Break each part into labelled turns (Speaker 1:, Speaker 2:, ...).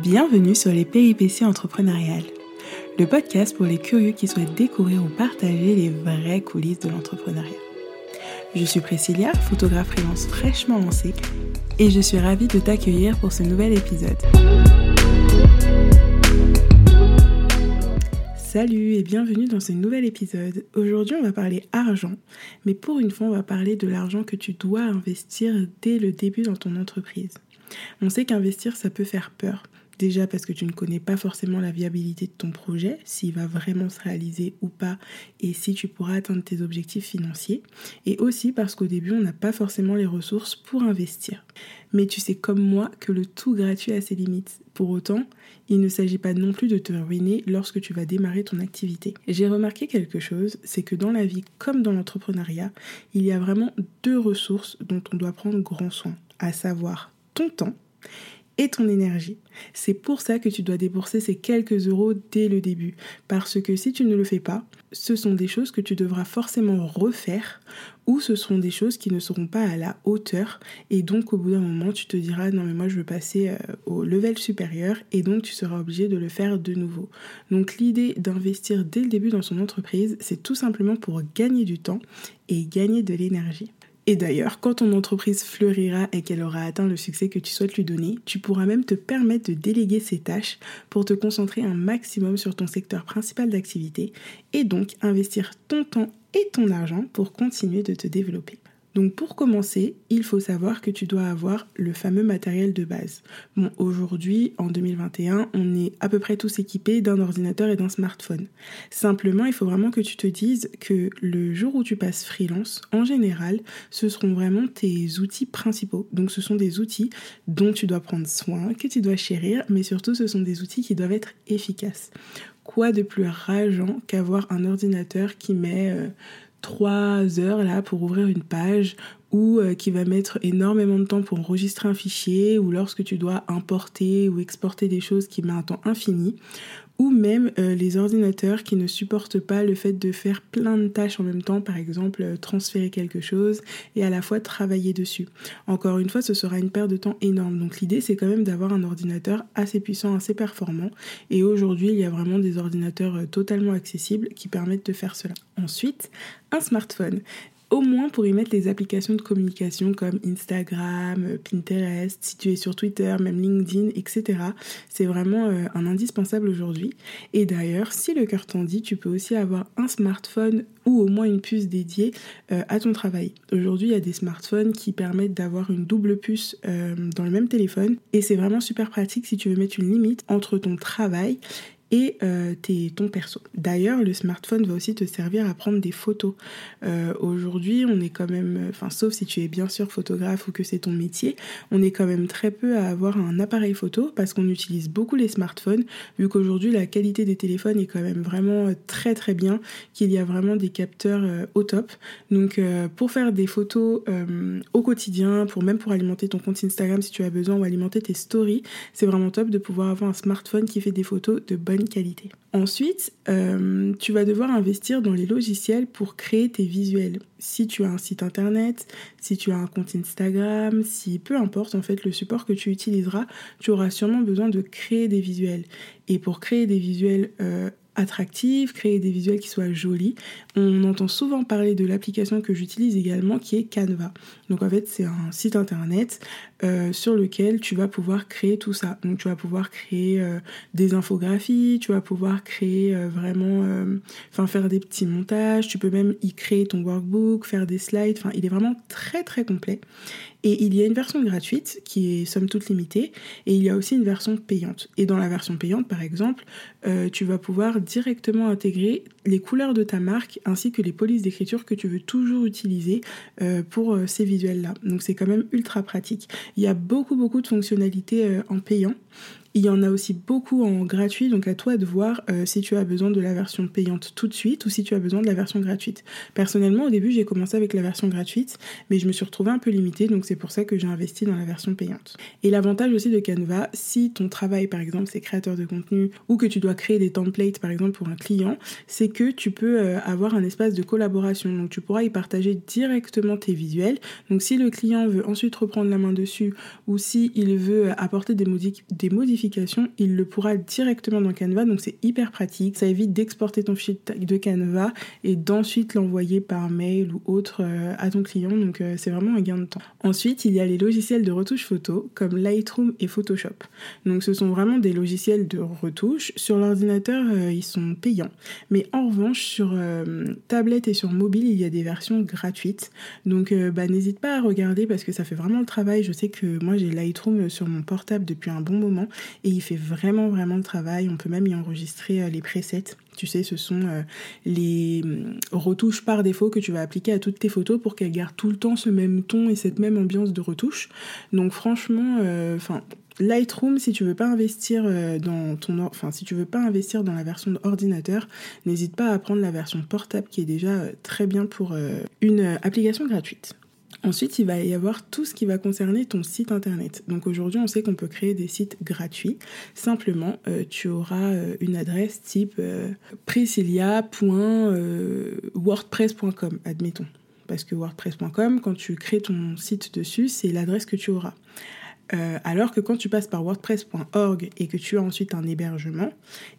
Speaker 1: Bienvenue sur les péripéties entrepreneuriales, le podcast pour les curieux qui souhaitent découvrir ou partager les vraies coulisses de l'entrepreneuriat. Je suis Priscilla, photographe freelance fraîchement lancée, et je suis ravie de t'accueillir pour ce nouvel épisode. Salut et bienvenue dans ce nouvel épisode. Aujourd'hui on va parler argent, mais pour une fois on va parler de l'argent que tu dois investir dès le début dans ton entreprise. On sait qu'investir ça peut faire peur, Déjà parce que tu ne connais pas forcément la viabilité de ton projet, s'il va vraiment se réaliser ou pas, et si tu pourras atteindre tes objectifs financiers. Et aussi parce qu'au début, on n'a pas forcément les ressources pour investir. Mais tu sais comme moi que le tout gratuit a ses limites. Pour autant, il ne s'agit pas non plus de te ruiner lorsque tu vas démarrer ton activité. J'ai remarqué quelque chose, c'est que dans la vie comme dans l'entrepreneuriat, il y a vraiment deux ressources dont on doit prendre grand soin, à savoir ton temps et ton énergie. C'est pour ça que tu dois débourser ces quelques euros dès le début. Parce que si tu ne le fais pas, ce sont des choses que tu devras forcément refaire ou ce seront des choses qui ne seront pas à la hauteur et donc au bout d'un moment tu te diras non mais moi je veux passer euh, au level supérieur et donc tu seras obligé de le faire de nouveau. Donc l'idée d'investir dès le début dans son entreprise c'est tout simplement pour gagner du temps et gagner de l'énergie. Et d'ailleurs, quand ton entreprise fleurira et qu'elle aura atteint le succès que tu souhaites lui donner, tu pourras même te permettre de déléguer ces tâches pour te concentrer un maximum sur ton secteur principal d'activité et donc investir ton temps et ton argent pour continuer de te développer. Donc pour commencer, il faut savoir que tu dois avoir le fameux matériel de base. Bon, aujourd'hui, en 2021, on est à peu près tous équipés d'un ordinateur et d'un smartphone. Simplement, il faut vraiment que tu te dises que le jour où tu passes freelance, en général, ce seront vraiment tes outils principaux. Donc ce sont des outils dont tu dois prendre soin, que tu dois chérir, mais surtout ce sont des outils qui doivent être efficaces. Quoi de plus rageant qu'avoir un ordinateur qui met... Euh, trois heures là pour ouvrir une page ou euh, qui va mettre énormément de temps pour enregistrer un fichier ou lorsque tu dois importer ou exporter des choses qui met un temps infini ou même euh, les ordinateurs qui ne supportent pas le fait de faire plein de tâches en même temps, par exemple euh, transférer quelque chose et à la fois travailler dessus. Encore une fois, ce sera une perte de temps énorme. Donc l'idée, c'est quand même d'avoir un ordinateur assez puissant, assez performant. Et aujourd'hui, il y a vraiment des ordinateurs euh, totalement accessibles qui permettent de faire cela. Ensuite, un smartphone au moins pour y mettre les applications de communication comme Instagram, Pinterest, si tu es sur Twitter, même LinkedIn, etc. C'est vraiment euh, un indispensable aujourd'hui. Et d'ailleurs, si le cœur t'en dit, tu peux aussi avoir un smartphone ou au moins une puce dédiée euh, à ton travail. Aujourd'hui, il y a des smartphones qui permettent d'avoir une double puce euh, dans le même téléphone et c'est vraiment super pratique si tu veux mettre une limite entre ton travail et euh, ton perso. D'ailleurs, le smartphone va aussi te servir à prendre des photos. Euh, aujourd'hui, on est quand même, enfin, sauf si tu es bien sûr photographe ou que c'est ton métier, on est quand même très peu à avoir un appareil photo parce qu'on utilise beaucoup les smartphones, vu qu'aujourd'hui la qualité des téléphones est quand même vraiment euh, très très bien, qu'il y a vraiment des capteurs au top. Donc, pour faire des photos au quotidien, pour même pour alimenter ton compte Instagram si tu as besoin ou alimenter tes stories, c'est vraiment top de pouvoir avoir un smartphone qui fait des photos de bonne qualité. Ensuite, euh, tu vas devoir investir dans les logiciels pour créer tes visuels. Si tu as un site internet, si tu as un compte Instagram, si peu importe en fait le support que tu utiliseras, tu auras sûrement besoin de créer des visuels. Et pour créer des visuels euh, attractive, créer des visuels qui soient jolis. On entend souvent parler de l'application que j'utilise également qui est Canva. Donc en fait c'est un site internet euh, sur lequel tu vas pouvoir créer tout ça. Donc tu vas pouvoir créer euh, des infographies, tu vas pouvoir créer euh, vraiment, enfin faire des petits montages, tu peux même y créer ton workbook, faire des slides, enfin il est vraiment très très complet. Et il y a une version gratuite qui est somme toute limitée et il y a aussi une version payante. Et dans la version payante, par exemple, tu vas pouvoir directement intégrer les couleurs de ta marque ainsi que les polices d'écriture que tu veux toujours utiliser pour ces visuels-là. Donc c'est quand même ultra pratique. Il y a beaucoup beaucoup de fonctionnalités en payant. Il y en a aussi beaucoup en gratuit, donc à toi de voir euh, si tu as besoin de la version payante tout de suite ou si tu as besoin de la version gratuite. Personnellement, au début, j'ai commencé avec la version gratuite, mais je me suis retrouvée un peu limitée, donc c'est pour ça que j'ai investi dans la version payante. Et l'avantage aussi de Canva, si ton travail, par exemple, c'est créateur de contenu ou que tu dois créer des templates, par exemple, pour un client, c'est que tu peux euh, avoir un espace de collaboration. Donc tu pourras y partager directement tes visuels. Donc si le client veut ensuite reprendre la main dessus ou si il veut apporter des, des modifications il le pourra directement dans Canva, donc c'est hyper pratique. Ça évite d'exporter ton fichier de Canva et d'ensuite l'envoyer par mail ou autre euh, à ton client, donc euh, c'est vraiment un gain de temps. Ensuite, il y a les logiciels de retouche photo comme Lightroom et Photoshop. Donc ce sont vraiment des logiciels de retouche. Sur l'ordinateur, euh, ils sont payants. Mais en revanche, sur tablette et sur mobile, il y a des versions gratuites. Donc bah, n'hésite pas à regarder parce que ça fait vraiment le travail. Je sais que moi j'ai Lightroom sur mon portable depuis un bon moment et il fait vraiment vraiment le travail. On peut même y enregistrer les presets. Tu sais, ce sont euh, les hum, retouches par défaut que tu vas appliquer à toutes tes photos pour qu'elles gardent tout le temps ce même ton et cette même ambiance de retouche. Donc franchement, euh, enfin. Lightroom, si tu veux pas investir euh, dans ton, enfin si tu veux pas investir dans la version d'ordinateur, n'hésite pas à prendre la version portable qui est déjà très bien pour une application gratuite. Ensuite, il va y avoir tout ce qui va concerner ton site internet. Donc aujourd'hui, on sait qu'on peut créer des sites gratuits. Simplement, euh, tu auras euh, une adresse type euh, priscilla.wordpress.com, admettons. Parce que wordpress.com, quand tu crées ton site dessus, c'est l'adresse que tu auras. Alors que quand tu passes par wordpress.org et que tu as ensuite un hébergement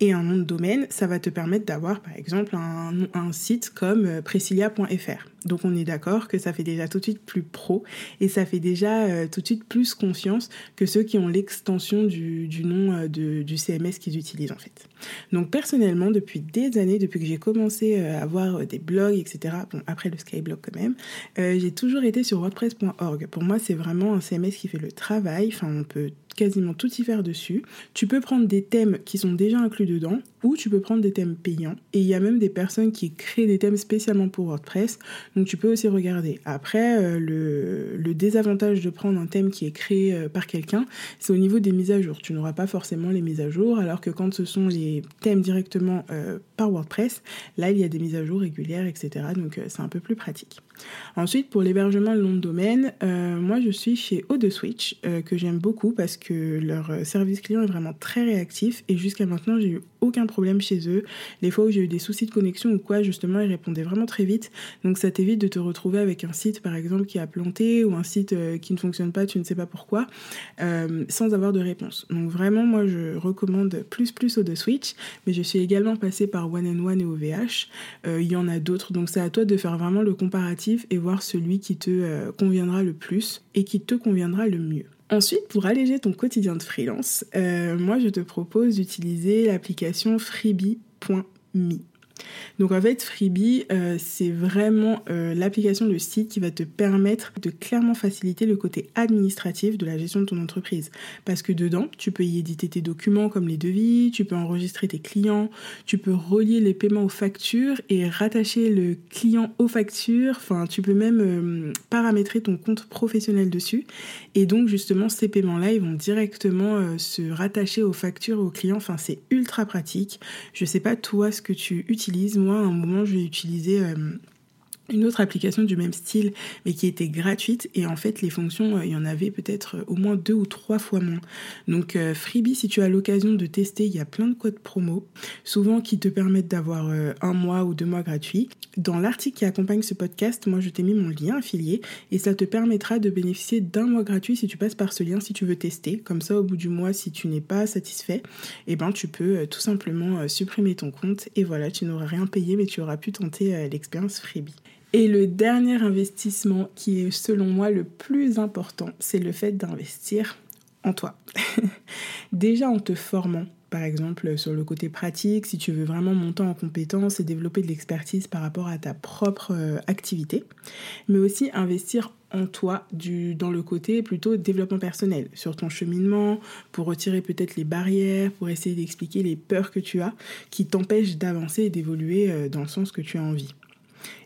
Speaker 1: et un nom de domaine, ça va te permettre d'avoir par exemple un, site comme priscilla.fr. Donc on est d'accord que ça fait déjà tout de suite plus pro et ça fait déjà euh, tout de suite plus confiance que ceux qui ont l'extension du, nom euh, du CMS qu'ils utilisent en fait. Donc personnellement, depuis des années, depuis que j'ai commencé euh, à avoir des blogs, etc., bon après le Skyblog quand même, j'ai toujours été sur WordPress.org. Pour moi, c'est vraiment un CMS qui fait le travail. Enfin, on peut quasiment tout y faire dessus. Tu peux prendre des thèmes qui sont déjà inclus dedans ou tu peux prendre des thèmes payants. Et il y a même des personnes qui créent des thèmes spécialement pour WordPress. Donc tu peux aussi regarder. Après, euh, le, désavantage de prendre un thème qui est créé euh, par quelqu'un, c'est au niveau des mises à jour. Tu n'auras pas forcément les mises à jour, alors que quand ce sont les thèmes directement euh, par WordPress, là il y a des mises à jour régulières, etc. Donc c'est un peu plus pratique. Ensuite, pour l'hébergement de nom de domaine, moi je suis chez Odeswitch, que j'aime beaucoup parce que leur service client est vraiment très réactif et jusqu'à maintenant j'ai eu aucun problème chez eux. Les fois où j'ai eu des soucis de connexion ou quoi, justement, ils répondaient vraiment très vite. Donc ça t'évite de te retrouver avec un site par exemple qui a planté ou un site euh, qui ne fonctionne pas, tu ne sais pas pourquoi, euh, sans avoir de réponse. Donc vraiment, moi je recommande plus plus au de Switch, mais je suis également passée par One and One et OVH. Il y en a d'autres, donc c'est à toi de faire vraiment le comparatif et voir celui qui te conviendra le plus et qui te conviendra le mieux. Ensuite, pour alléger ton quotidien de freelance, euh, moi je te propose d'utiliser l'application freebie.me. Donc en fait, Freebie, euh, c'est vraiment euh, l'application de site qui va te permettre de clairement faciliter le côté administratif de la gestion de ton entreprise. Parce que dedans, tu peux y éditer tes documents comme les devis, tu peux enregistrer tes clients, tu peux relier les paiements aux factures et rattacher le client aux factures. Enfin, tu peux même euh, paramétrer ton compte professionnel dessus. Et donc justement, ces paiements-là, ils vont directement se rattacher aux factures aux clients. Enfin, c'est ultra pratique. Je sais pas toi ce que tu utilises moi, à un moment, je vais utiliser euh, une autre application du même style, mais qui était gratuite. Et en fait, les fonctions, euh, il y en avait peut-être euh, au moins deux ou trois fois moins. Donc, Freebie, si tu as l'occasion de tester, il y a plein de codes promo, souvent qui te permettent d'avoir un mois ou deux mois gratuits. Dans l'article qui accompagne ce podcast, moi, je t'ai mis mon lien affilié et ça te permettra de bénéficier d'un mois gratuit si tu passes par ce lien, si tu veux tester. Comme ça, au bout du mois, si tu n'es pas satisfait, eh ben, tu peux tout simplement supprimer ton compte et voilà, tu n'auras rien payé, mais tu auras pu tenter l'expérience Freebie. Et le dernier investissement qui est selon moi le plus important, c'est le fait d'investir en toi. Déjà en te formant, par exemple sur le côté pratique, si tu veux vraiment monter en compétences et développer de l'expertise par rapport à ta propre euh, activité, mais aussi investir en toi du, dans le côté plutôt développement personnel, sur ton cheminement, pour retirer peut-être les barrières, pour essayer d'expliquer les peurs que tu as qui t'empêchent d'avancer et d'évoluer euh, dans le sens que tu as envie.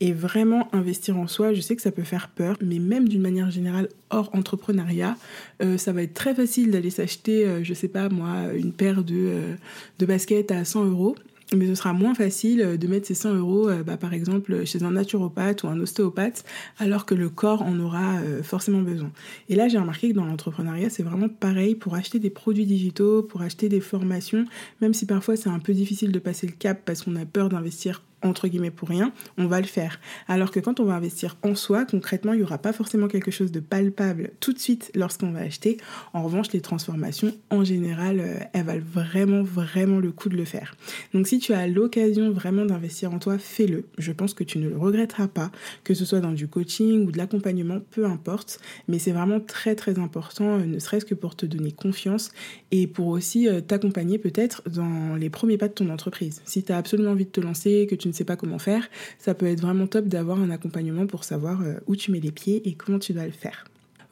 Speaker 1: Et vraiment investir en soi, je sais que ça peut faire peur, mais même d'une manière générale, hors entrepreneuriat, euh, ça va être très facile d'aller s'acheter, euh, je sais pas moi, une paire de, euh, de baskets à 100 euros mais ce sera moins facile de mettre ces 100 euros, bah, par exemple, chez un naturopathe ou un ostéopathe, alors que le corps en aura forcément besoin. Et là, j'ai remarqué que dans l'entrepreneuriat, c'est vraiment pareil pour acheter des produits digitaux, pour acheter des formations, même si parfois c'est un peu difficile de passer le cap parce qu'on a peur d'investir entre guillemets pour rien, on va le faire. Alors que quand on va investir en soi, concrètement, il n'y aura pas forcément quelque chose de palpable tout de suite lorsqu'on va acheter. En revanche, les transformations, en général, euh, elles valent vraiment, vraiment le coup de le faire. Donc si tu as l'occasion vraiment d'investir en toi, fais-le. Je pense que tu ne le regretteras pas, que ce soit dans du coaching ou de l'accompagnement, peu importe. Mais c'est vraiment très, très important, euh, ne serait-ce que pour te donner confiance et pour aussi euh, t'accompagner peut-être dans les premiers pas de ton entreprise. Si tu as absolument envie de te lancer, que tu ne sais pas comment faire, ça peut être vraiment top d'avoir un accompagnement pour savoir euh, où tu mets les pieds et comment tu dois le faire.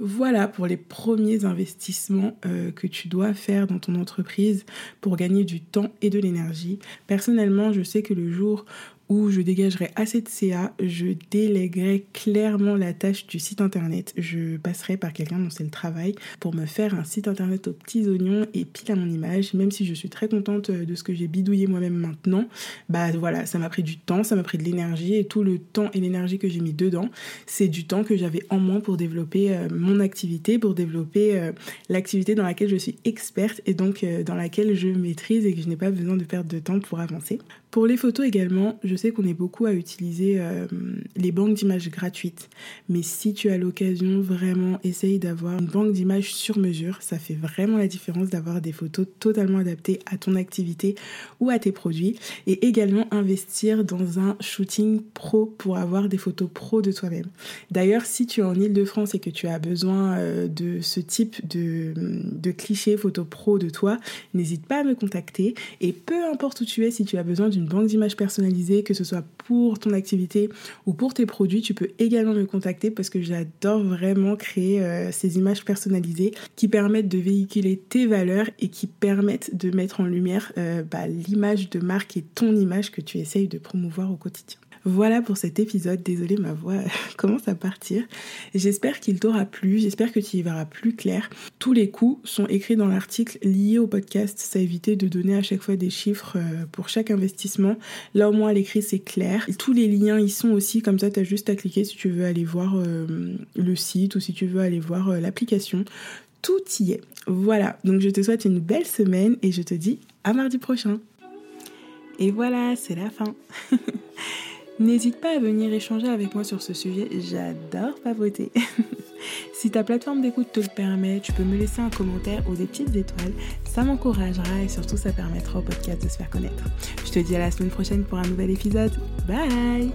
Speaker 1: Voilà pour les premiers investissements euh, que tu dois faire dans ton entreprise pour gagner du temps et de l'énergie. Personnellement, je sais que le jour où je dégagerai assez de CA, je délèguerai clairement la tâche du site internet. Je passerai par quelqu'un dont c'est le travail pour me faire un site internet aux petits oignons et pile à mon image, même si je suis très contente de ce que j'ai bidouillé moi-même maintenant. Bah voilà, ça m'a pris du temps, ça m'a pris de l'énergie et tout le temps et l'énergie que j'ai mis dedans, c'est du temps que j'avais en moins pour développer euh, mon activité, pour développer euh, l'activité dans laquelle je suis experte et donc euh, dans laquelle je maîtrise et que je n'ai pas besoin de perdre de temps pour avancer. Pour les photos également, je sais qu'on est beaucoup à utiliser euh, les banques d'images gratuites, mais si tu as l'occasion, vraiment essaye d'avoir une banque d'images sur mesure. Ça fait vraiment la différence d'avoir des photos totalement adaptées à ton activité ou à tes produits. Et également investir dans un shooting pro pour avoir des photos pro de toi-même. D'ailleurs, si tu es en Ile-de-France et que tu as besoin euh, de ce type de, de clichés photo pro de toi, n'hésite pas à me contacter. Et peu importe où tu es, si tu as besoin d'une banque d'images personnalisée, que ce soit pour ton activité ou pour tes produits, tu peux également me contacter parce que j'adore vraiment créer euh, ces images personnalisées qui permettent de véhiculer tes valeurs et qui permettent de mettre en lumière euh, bah, l'image de marque et ton image que tu essayes de promouvoir au quotidien. Voilà pour cet épisode. Désolée, ma voix commence à partir. J'espère qu'il t'aura plu. J'espère que tu y verras plus clair. Tous les coûts sont écrits dans l'article lié au podcast. Ça évité de donner à chaque fois des chiffres euh, pour chaque investissement. Là, au moins, l'écrit, c'est clair. tous les liens y sont aussi. Comme ça, tu as juste à cliquer si tu veux aller voir euh, le site ou si tu veux aller voir euh, l'application. Tout y est. Voilà. Donc, je te souhaite une belle semaine et je te dis à mardi prochain. Et voilà, c'est la fin. N'hésite pas à venir échanger avec moi sur ce sujet, j'adore papoter. si ta plateforme d'écoute te le permet, tu peux me laisser un commentaire ou des petites étoiles, ça m'encouragera et surtout ça permettra au podcast de se faire connaître. Je te dis à la semaine prochaine pour un nouvel épisode. Bye